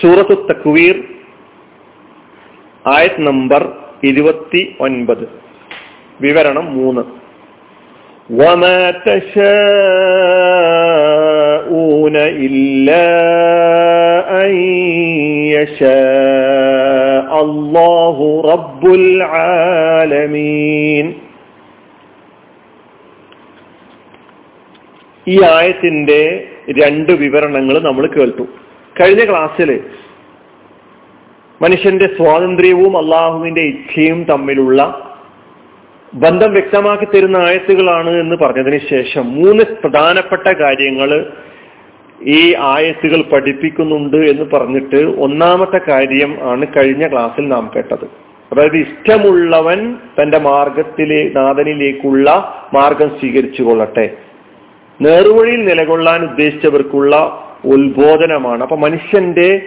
സൂറത്തു തക്വീർ ആയത് നമ്പർ ഇരുപത്തി ഒൻപത് വിവരണം മൂന്ന് وما تشاءون إلا أن يشاء الله رب العالمين ഈ ആയത്തിന്റെ രണ്ട് വിവരണങ്ങൾ നമ്മൾ കേട്ടു. കഴിഞ്ഞ ക്ലാസ്സിൽ മനുഷ്യന്റെ സ്വാതന്ത്ര്യവും അള്ളാഹുവിന്റെ ഇച്ഛയും തമ്മിലുള്ള ബന്ധം വ്യക്തമാക്കി തരുന്ന ആയത്തുകളാണ് എന്ന് പറഞ്ഞതിന് ശേഷം മൂന്ന് പ്രധാനപ്പെട്ട കാര്യങ്ങൾ ഈ ആയത്തുകൾ പഠിപ്പിക്കുന്നുണ്ട് എന്ന് പറഞ്ഞിട്ട് ഒന്നാമത്തെ കാര്യം ആണ് കഴിഞ്ഞ ക്ലാസ്സിൽ നാം കേട്ടത്. അതായത് ഇഷ്ടമുള്ളവൻ തന്റെ മാർഗത്തിലെ നാഥനിലേക്കുള്ള മാർഗം സ്വീകരിച്ചു കൊള്ളട്ടെ. നേർവഴിയിൽ നിലകൊള്ളാൻ ഉദ്ദേശിച്ചവർക്കുള്ള ഉത്ബോധനമാണ്. അപ്പൊ മനുഷ്യന്റെ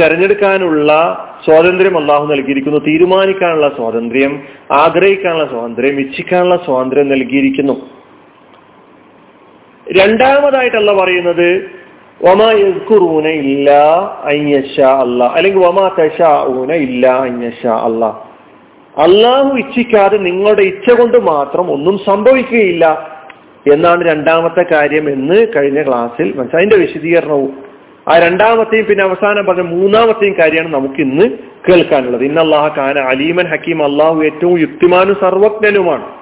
തെരഞ്ഞെടുക്കാനുള്ള സ്വാതന്ത്ര്യം അള്ളാഹു നൽകിയിരിക്കുന്നു തീരുമാനിക്കാനുള്ള സ്വാതന്ത്ര്യം ആഗ്രഹിക്കാനുള്ള സ്വാതന്ത്ര്യം ഇച്ഛിക്കാനുള്ള സ്വാതന്ത്ര്യം നൽകിയിരിക്കുന്നു. രണ്ടാമതായിട്ടല്ല പറയുന്നത് ഒമാ യസ്കുറൂന ഇല്ല അയ്യഷ അല്ല അല്ലെങ്കിൽ ഒമാ ഊന ഇല്ല അയ്യഷ അല്ല. അള്ളാഹു ഇച്ഛിക്കാതെ നിങ്ങളുടെ ഇച്ഛ കൊണ്ട് മാത്രം ഒന്നും സംഭവിക്കുകയില്ല. എന്നാണ് രണ്ടാമത്തെ കാര്യം എന്ന് കഴിഞ്ഞ ക്ലാസ്സിൽ മനസ്സിലായി. അതിന്റെ വിശദീകരണവും. ആ രണ്ടാമത്തെയും പിന്നെ അവസാനം പറഞ്ഞ മൂന്നാമത്തെയും കാര്യമാണ് നമുക്ക് ഇന്ന് കേൾക്കാനുള്ളത്. ഇന്ന് അള്ളാഹ ഖാന അലീമൻ ഹക്കീം അള്ളാഹു ഏറ്റവും യുക്തിമാനും സർവജ്ഞനുമാണ്.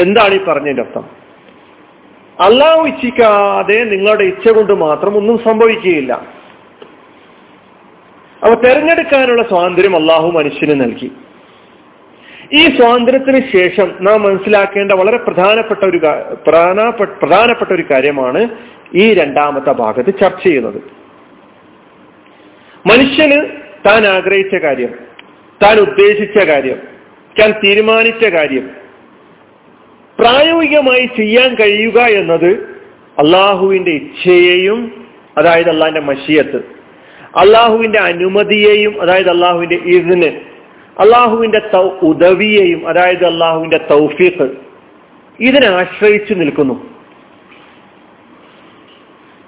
എന്താണ് ഈ പറഞ്ഞതിന്റെ അർത്ഥം? അള്ളാഹു ഇച്ഛിക്കാതെ നിങ്ങളുടെ ഇച്ഛ കൊണ്ട് മാത്രം ഒന്നും സംഭവിക്കുകയില്ല. അപ്പൊ തെരഞ്ഞെടുക്കാനുള്ള സ്വാതന്ത്ര്യം അള്ളാഹു മനുഷ്യന് നൽകി. ഈ സ്വാതന്ത്ര്യത്തിന് ശേഷം നാം മനസ്സിലാക്കേണ്ട വളരെ പ്രധാനപ്പെട്ട ഒരു പ്രധാനപ്പെട്ട ഒരു കാര്യമാണ് ഈ രണ്ടാമത്തെ ഭാഗത്ത് ചർച്ച ചെയ്യുന്നത്. മനുഷ്യന് താൻ ആഗ്രഹിച്ച കാര്യം താൻ ഉദ്ദേശിച്ച കാര്യം താൻ തീരുമാനിച്ച കാര്യം പ്രായോഗികമായി ചെയ്യാൻ കഴിയുക എന്നത് അള്ളാഹുവിന്റെ ഇച്ഛയെയും അതായത് അള്ളാഹിന്റെ മഷിയത്ത് അള്ളാഹുവിന്റെ അനുമതിയെയും അതായത് അള്ളാഹുവിന്റെ ഇതിന് അള്ളാഹുവിന്റെ ഉദവിയെയും അതായത് അള്ളാഹുവിന്റെ തൗഫീഖ് ഇതിനെ ആശ്രയിച്ചു നിൽക്കുന്നു.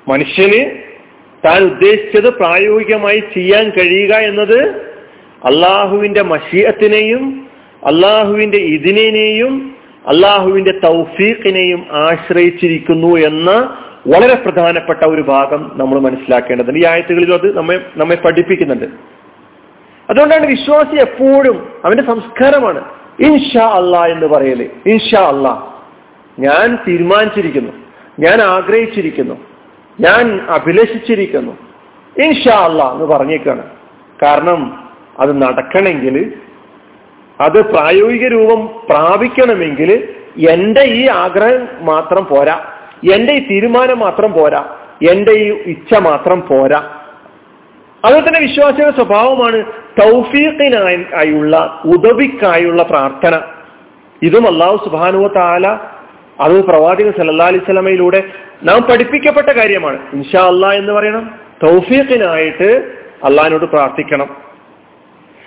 മനുഷ്യന് താൻ ഉദ്ദേശിച്ചത് പ്രായോഗികമായി ചെയ്യാൻ കഴിയുക എന്നത് അള്ളാഹുവിന്റെ മഷീയത്തിനെയും അള്ളാഹുവിന്റെ ഇതിനെയും അള്ളാഹുവിന്റെ തൗഫീഖിനെയും ആശ്രയിച്ചിരിക്കുന്നു എന്ന വളരെ പ്രധാനപ്പെട്ട ഒരു ഭാഗം നമ്മൾ മനസ്സിലാക്കേണ്ടതുണ്ട്. ഈ ആയത്തുകളിലും അത് നമ്മെ നമ്മെ പഠിപ്പിക്കുന്നുണ്ട്. അതുകൊണ്ടാണ് വിശ്വാസി എപ്പോഴും അവന്റെ സംസ്കാരമാണ്. ഇൻഷാ അള്ളാ എന്ന് പറയൽ. ഇൻഷാ അള്ളാ ഞാൻ തീരുമാനിച്ചിരിക്കുന്നു. ഞാൻ ആഗ്രഹിച്ചിരിക്കുന്നു. ഞാൻ അഭിലഷിച്ചിരിക്കുന്നു. ഇൻഷാ അള്ളാ എന്ന് പറഞ്ഞേക്കാണ്. കാരണം അത് നടക്കണമെങ്കിൽ അത് പ്രായോഗിക രൂപം പ്രാപിക്കണമെങ്കിൽ എന്റെ ഈ ആഗ്രഹം മാത്രം പോരാ. എന്റെ ഈ തീരുമാനം മാത്രം പോരാ. എന്റെ ഈ ഇച്ഛ മാത്രം പോരാ. അതുപോലെ തന്നെ വിശ്വാസിയുടെ സ്വഭാവമാണ് തൗഫീഖിനായുള്ള ഉദവിക്കായുള്ള പ്രാർത്ഥന. ഇതും അള്ളാഹു സുബാനുവ താല അത് പ്രവാചകൻ സല്ലാ അലൈഹി സ്വലമയിലൂടെ നാം പഠിപ്പിക്കപ്പെട്ട കാര്യമാണ്. ഇൻഷാ അള്ളാ എന്ന് പറയണം. തൗഫീഖിനായിട്ട് അള്ളാഹിനോട് പ്രാർത്ഥിക്കണം.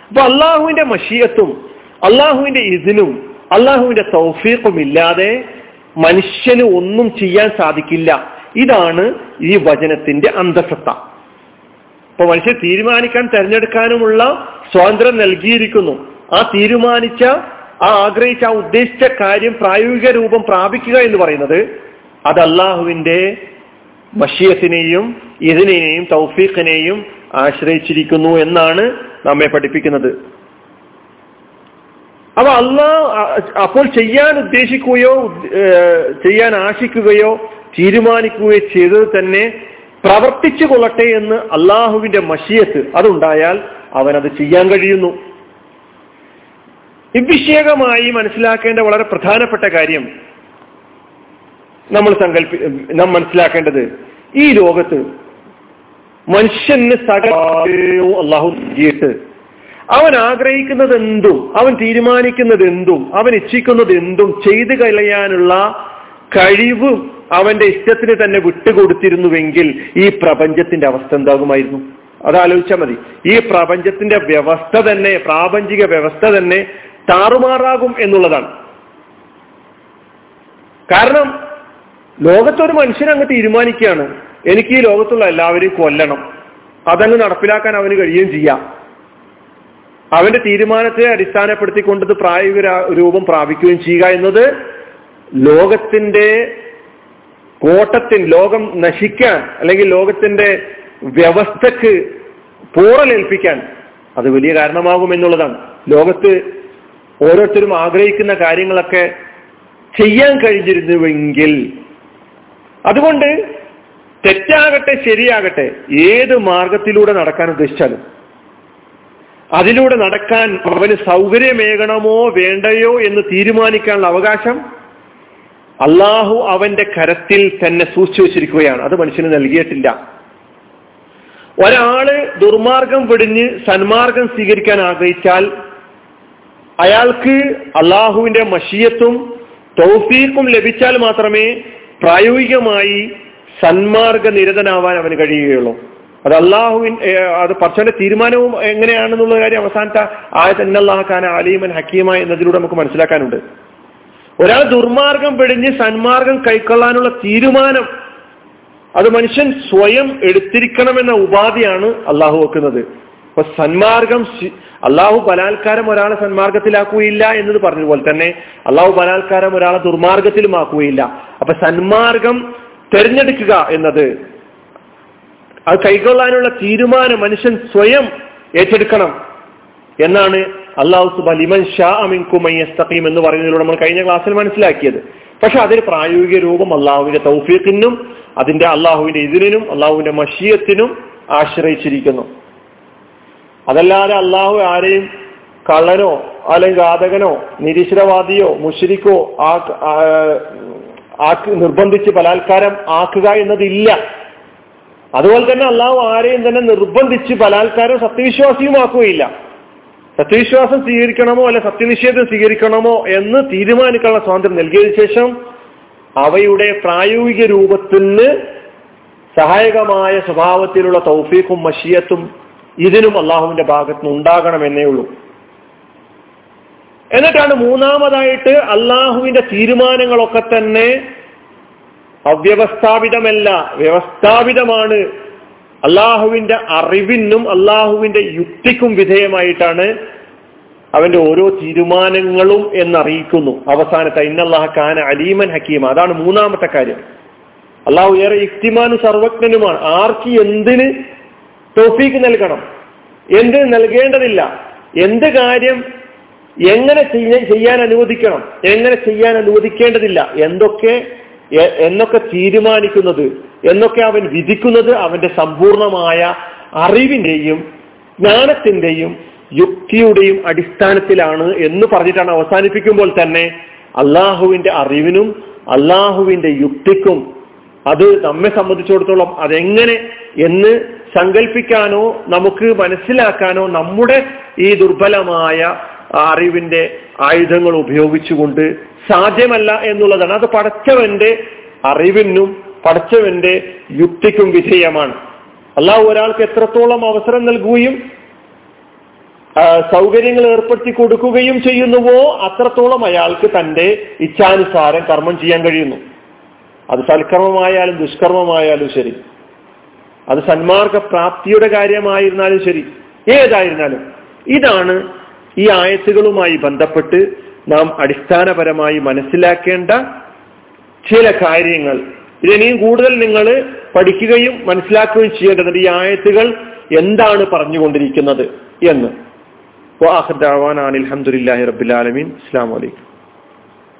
അപ്പൊ അള്ളാഹുവിന്റെ മഷീയത്തും അള്ളാഹുവിന്റെ ഇതിനും അള്ളാഹുവിന്റെ തൗഫീഖും ഇല്ലാതെ മനുഷ്യന് ഒന്നും ചെയ്യാൻ സാധിക്കില്ല. ഇതാണ് ഈ വചനത്തിന്റെ അന്തസത്ത. ഇപ്പൊ മനുഷ്യൻ തീരുമാനിക്കാൻ തെരഞ്ഞെടുക്കാനുമുള്ള സ്വാതന്ത്ര്യം നൽകിയിരിക്കുന്നു. ആ തീരുമാനിച്ച ആ ആഗ്രഹിച്ച ആ ഉദ്ദേശിച്ച കാര്യം പ്രായോഗിക രൂപം പ്രാപിക്കുക എന്ന് പറയുന്നത് അത് അള്ളാഹുവിന്റെ മഷിയത്തിനെയും ഇതിനെയും തൗഫീഖിനെയും ആശ്രയിച്ചിരിക്കുന്നു എന്നാണ് നമ്മെ പഠിപ്പിക്കുന്നത്. അപ്പൊ അള്ളാഹ് അപ്പോൾ ചെയ്യാൻ ഉദ്ദേശിക്കുകയോ ചെയ്യാൻ ആശിക്കുകയോ തീരുമാനിക്കുകയോ ചെയ്തത് തന്നെ പ്രവർത്തിച്ചു കൊള്ളട്ടെ എന്ന് അള്ളാഹുവിന്റെ മഷിയത്ത് അതുണ്ടായാൽ അവനത് ചെയ്യാൻ കഴിയുന്നു. ഇവിഷയകമായി മനസ്സിലാക്കേണ്ട വളരെ പ്രധാനപ്പെട്ട കാര്യം നമ്മൾ സങ്കല്പി നാം മനസ്സിലാക്കേണ്ടത് ഈ ലോകത്ത് മനുഷ്യന് സകലവും അള്ളാഹു നൽകിയിട്ട് അവൻ ആഗ്രഹിക്കുന്നത് എന്തും അവൻ തീരുമാനിക്കുന്നത് എന്തും അവൻ ഇച്ഛിക്കുന്നത് എന്തും ചെയ്തു കളയാനുള്ള കഴിവ് അവന്റെ ഇഷ്ടത്തിന് തന്നെ വിട്ടുകൊടുത്തിരുന്നുവെങ്കിൽ ഈ പ്രപഞ്ചത്തിന്റെ അവസ്ഥ എന്താകുമായിരുന്നു? അതാലോചിച്ചാൽ മതി. ഈ പ്രപഞ്ചത്തിന്റെ വ്യവസ്ഥ തന്നെ പ്രാപഞ്ചിക വ്യവസ്ഥ തന്നെ താറുമാറാകും എന്നുള്ളതാണ്. കാരണം ലോകത്തൊരു മനുഷ്യൻ അങ്ങ് തീരുമാനിക്കുകയാണ് എനിക്ക് ഈ ലോകത്തുള്ള എല്ലാവരെയും കൊല്ലണം. അതങ്ങ് നടപ്പിലാക്കാൻ അവന് കഴിയുകയും ചെയ്യാം. അവന്റെ തീരുമാനത്തെ അടിസ്ഥാനപ്പെടുത്തിക്കൊണ്ടത് പ്രായോഗിക രൂപം പ്രാപിക്കുകയും ചെയ്യുക എന്നത് ലോകത്തിന്റെ കോട്ടത്തിൻ ലോകം നശിക്കാൻ അല്ലെങ്കിൽ ലോകത്തിന്റെ വ്യവസ്ഥക്ക് പൂറലേൽപ്പിക്കാൻ അത് വലിയ കാരണമാകും എന്നുള്ളതാണ് ലോകത്ത് ഓരോരുത്തരും ആഗ്രഹിക്കുന്ന കാര്യങ്ങളൊക്കെ ചെയ്യാൻ കഴിഞ്ഞിരുന്നുവെങ്കിൽ അതുകൊണ്ട് തെറ്റാകട്ടെ ശരിയാകട്ടെ ഏത് മാർഗത്തിലൂടെ നടക്കാൻ ഉദ്ദേശിച്ചാലും അതിലൂടെ നടക്കാൻ അവന് സൗകര്യമേകണമോ വേണ്ടയോ എന്ന് തീരുമാനിക്കാനുള്ള അവകാശം അള്ളാഹു അവന്റെ കരത്തിൽ തന്നെ സൂക്ഷിച്ചു വെച്ചിരിക്കുകയാണ്. അത് മനുഷ്യന് നൽകിയിട്ടില്ല. ഒരാൾ ദുർമാർഗം വെടിഞ്ഞ് സന്മാർഗം സ്വീകരിക്കാൻ ആഗ്രഹിച്ചാൽ അയാൾക്ക് അള്ളാഹുവിന്റെ മഷിയത്തും തൗഫീഖും ലഭിച്ചാൽ മാത്രമേ പ്രായോഗികമായി സന്മാർഗ നിരതനാവാൻ അവന് കഴിയുകയുള്ളൂ. അത് അള്ളാഹുവിൻ അത് പർച്ചവന്റെ തീരുമാനവും എങ്ങനെയാണെന്നുള്ള കാര്യം അവസാനത്തെ ആയത് എന്നല്ലാഹാൻ അലീമൻ ഹക്കീമ എന്നതിലൂടെ നമുക്ക് മനസ്സിലാക്കാനുണ്ട്. ഒരാൾ ദുർമാർഗം പിടിഞ്ഞ് സന്മാർഗം കൈക്കൊള്ളാനുള്ള തീരുമാനം. അത് മനുഷ്യൻ സ്വയം എടുത്തിരിക്കണമെന്ന ഉപാധിയാണ് അള്ളാഹു വെക്കുന്നത്. അപ്പൊ സന്മാർഗം അള്ളാഹു ബലാത്കാരം ഒരാളെ സന്മാർഗത്തിലാക്കുകയില്ല എന്നത് പറഞ്ഞതുപോലെ തന്നെ അള്ളാഹു ബലാത്കാരം ഒരാളെ ദുർമാർഗത്തിലും ആക്കുകയില്ല അപ്പൊ സന്മാർഗം തെരഞ്ഞെടുക്കുക എന്നത് അത് കൈക്കൊള്ളാനുള്ള തീരുമാനം മനുഷ്യൻ സ്വയം ഏറ്റെടുക്കണം എന്നാണ് അള്ളാഹു സുബാൻ ഷാ അമിൻകുമയ്യസ്തഖീം എന്ന് പറയുന്നതിലൂടെ നമ്മൾ കഴിഞ്ഞ ക്ലാസ്സിൽ മനസ്സിലാക്കിയത്. പക്ഷെ അതിന് പ്രായോഗിക രൂപം അള്ളാഹുവിന്റെ തൗഫീഖിനും അതിന്റെ അള്ളാഹുവിന്റെ ഇതിനും അള്ളാഹുവിന്റെ മഷീയത്തിനും ആശ്രയിച്ചിരിക്കുന്നു. അതല്ലാതെ അള്ളാഹു ആരെയും കള്ളനോ അല്ലെങ്കിൽ ഘാതകനോ നിരീശ്വരവാദിയോ മുഷരിക്കോ ആക്ക് നിർബന്ധിച്ച് ബലാത്കാരം ആക്കുക എന്നതില്ല. അതുപോലെ തന്നെ അള്ളാഹു ആരെയും തന്നെ നിർബന്ധിച്ച് ബലാത്കാരം സത്യവിശ്വാസിയുമാക്കുകയില്ല. സത്യവിശ്വാസം സ്വീകരിക്കണമോ അല്ല സത്യനിഷേധം സ്വീകരിക്കണമോ എന്ന് തീരുമാനിക്കാനുള്ള സ്വാതന്ത്ര്യം നൽകിയതിനു ശേഷം അവയുടെ പ്രായോഗിക രൂപത്തിന് സഹായകമായ സ്വഭാവത്തിലുള്ള തൗഫീഖും മഷിയത്തും ഇതിനും അള്ളാഹുവിന്റെ ഭാഗത്ത് നിന്ന് ഉണ്ടാകണമെന്നേ ഉള്ളൂ. എന്നിട്ടാണ് മൂന്നാമതായിട്ട് അള്ളാഹുവിന്റെ തീരുമാനങ്ങളൊക്കെ തന്നെ അവ്യവസ്ഥാപിതമല്ല വ്യവസ്ഥാപിതമാണ് അള്ളാഹുവിന്റെ അറിവിനും അള്ളാഹുവിന്റെ യുക്തിക്കും വിധേയമായിട്ടാണ് അവന്റെ ഓരോ തീരുമാനങ്ങളും എന്നറിയിക്കുന്നു. അവസാനത്തെ ഇന്നല്ലാഹ ഖാന അലീമൻ ഹക്കീമ. അതാണ് മൂന്നാമത്തെ കാര്യം. അള്ളാഹു ഏറെ യുക്തിമാനും സർവജ്ഞനുമാണ്. ആർക്ക് എന്തിന് തോഫീക്ക് നൽകണം? എന്ത് നൽകേണ്ടതില്ല? എന്ത് കാര്യം എങ്ങനെ ചെയ്യാൻ അനുവദിക്കണം? എങ്ങനെ ചെയ്യാൻ അനുവദിക്കേണ്ടതില്ല? എന്തൊക്കെ എന്നൊക്കെ തീരുമാനിക്കുന്നത് എന്നൊക്കെ അവൻ വിധിക്കുന്നത് അവന്റെ സമ്പൂർണമായ അറിവിന്റെയും ജ്ഞാനത്തിന്റെയും യുക്തിയുടെയും അടിസ്ഥാനത്തിലാണ് എന്ന് പറഞ്ഞിട്ടാണ് അവസാനിപ്പിക്കുമ്പോൾ തന്നെ അള്ളാഹുവിന്റെ അറിവിനും അള്ളാഹുവിന്റെ യുക്തിക്കും അത് നമ്മെ സംബന്ധിച്ചിടത്തോളം അതെങ്ങനെ എന്ന് സങ്കല്പിക്കാനോ നമുക്ക് മനസ്സിലാക്കാനോ നമ്മുടെ ഈ ദുർബലമായ അറിവിന്റെ ആയുധങ്ങൾ ഉപയോഗിച്ചുകൊണ്ട് സാധ്യമല്ല എന്നുള്ളതാണ്. അത് പടച്ചവന്റെ അറിവിനും പടച്ചവന്റെ യുക്തിക്കും വിധേയമാണ്. അള്ളാഹു ഒരാൾക്ക് എത്രത്തോളം അവസരം നൽകുകയും സൗകര്യങ്ങൾ ഏർപ്പെടുത്തി കൊടുക്കുകയും ചെയ്യുന്നുവോ അത്രത്തോളം അയാൾക്ക് തന്റെ ഇച്ഛാനുസാരം കർമ്മം ചെയ്യാൻ കഴിയുന്നു. അത് സൽക്കർമ്മമായാലും ദുഷ്കർമ്മമായാലും ശരി. അത് സന്മാർഗ പ്രാപ്തിയുടെ കാര്യമായിരുന്നാലും ശരി. ഏതായിരുന്നാലും ഇതാണ് ഈ ആയത്തുകളുമായി ബന്ധപ്പെട്ട് നാം അടിസ്ഥാനപരമായി മനസ്സിലാക്കേണ്ട ചില കാര്യങ്ങൾ. ഇതിനെയും കൂടുതൽ നിങ്ങൾ പഠിക്കുകയും മനസ്സിലാക്കുകയും ചെയ്യേണ്ടത് ഈ ആയത്തുകൾ എന്താണ് പറഞ്ഞുകൊണ്ടിരിക്കുന്നത് എന്ന്. അലഹമുല്ലാഹി റബുലാലമീൻ അസ്സാം വലൈക്കും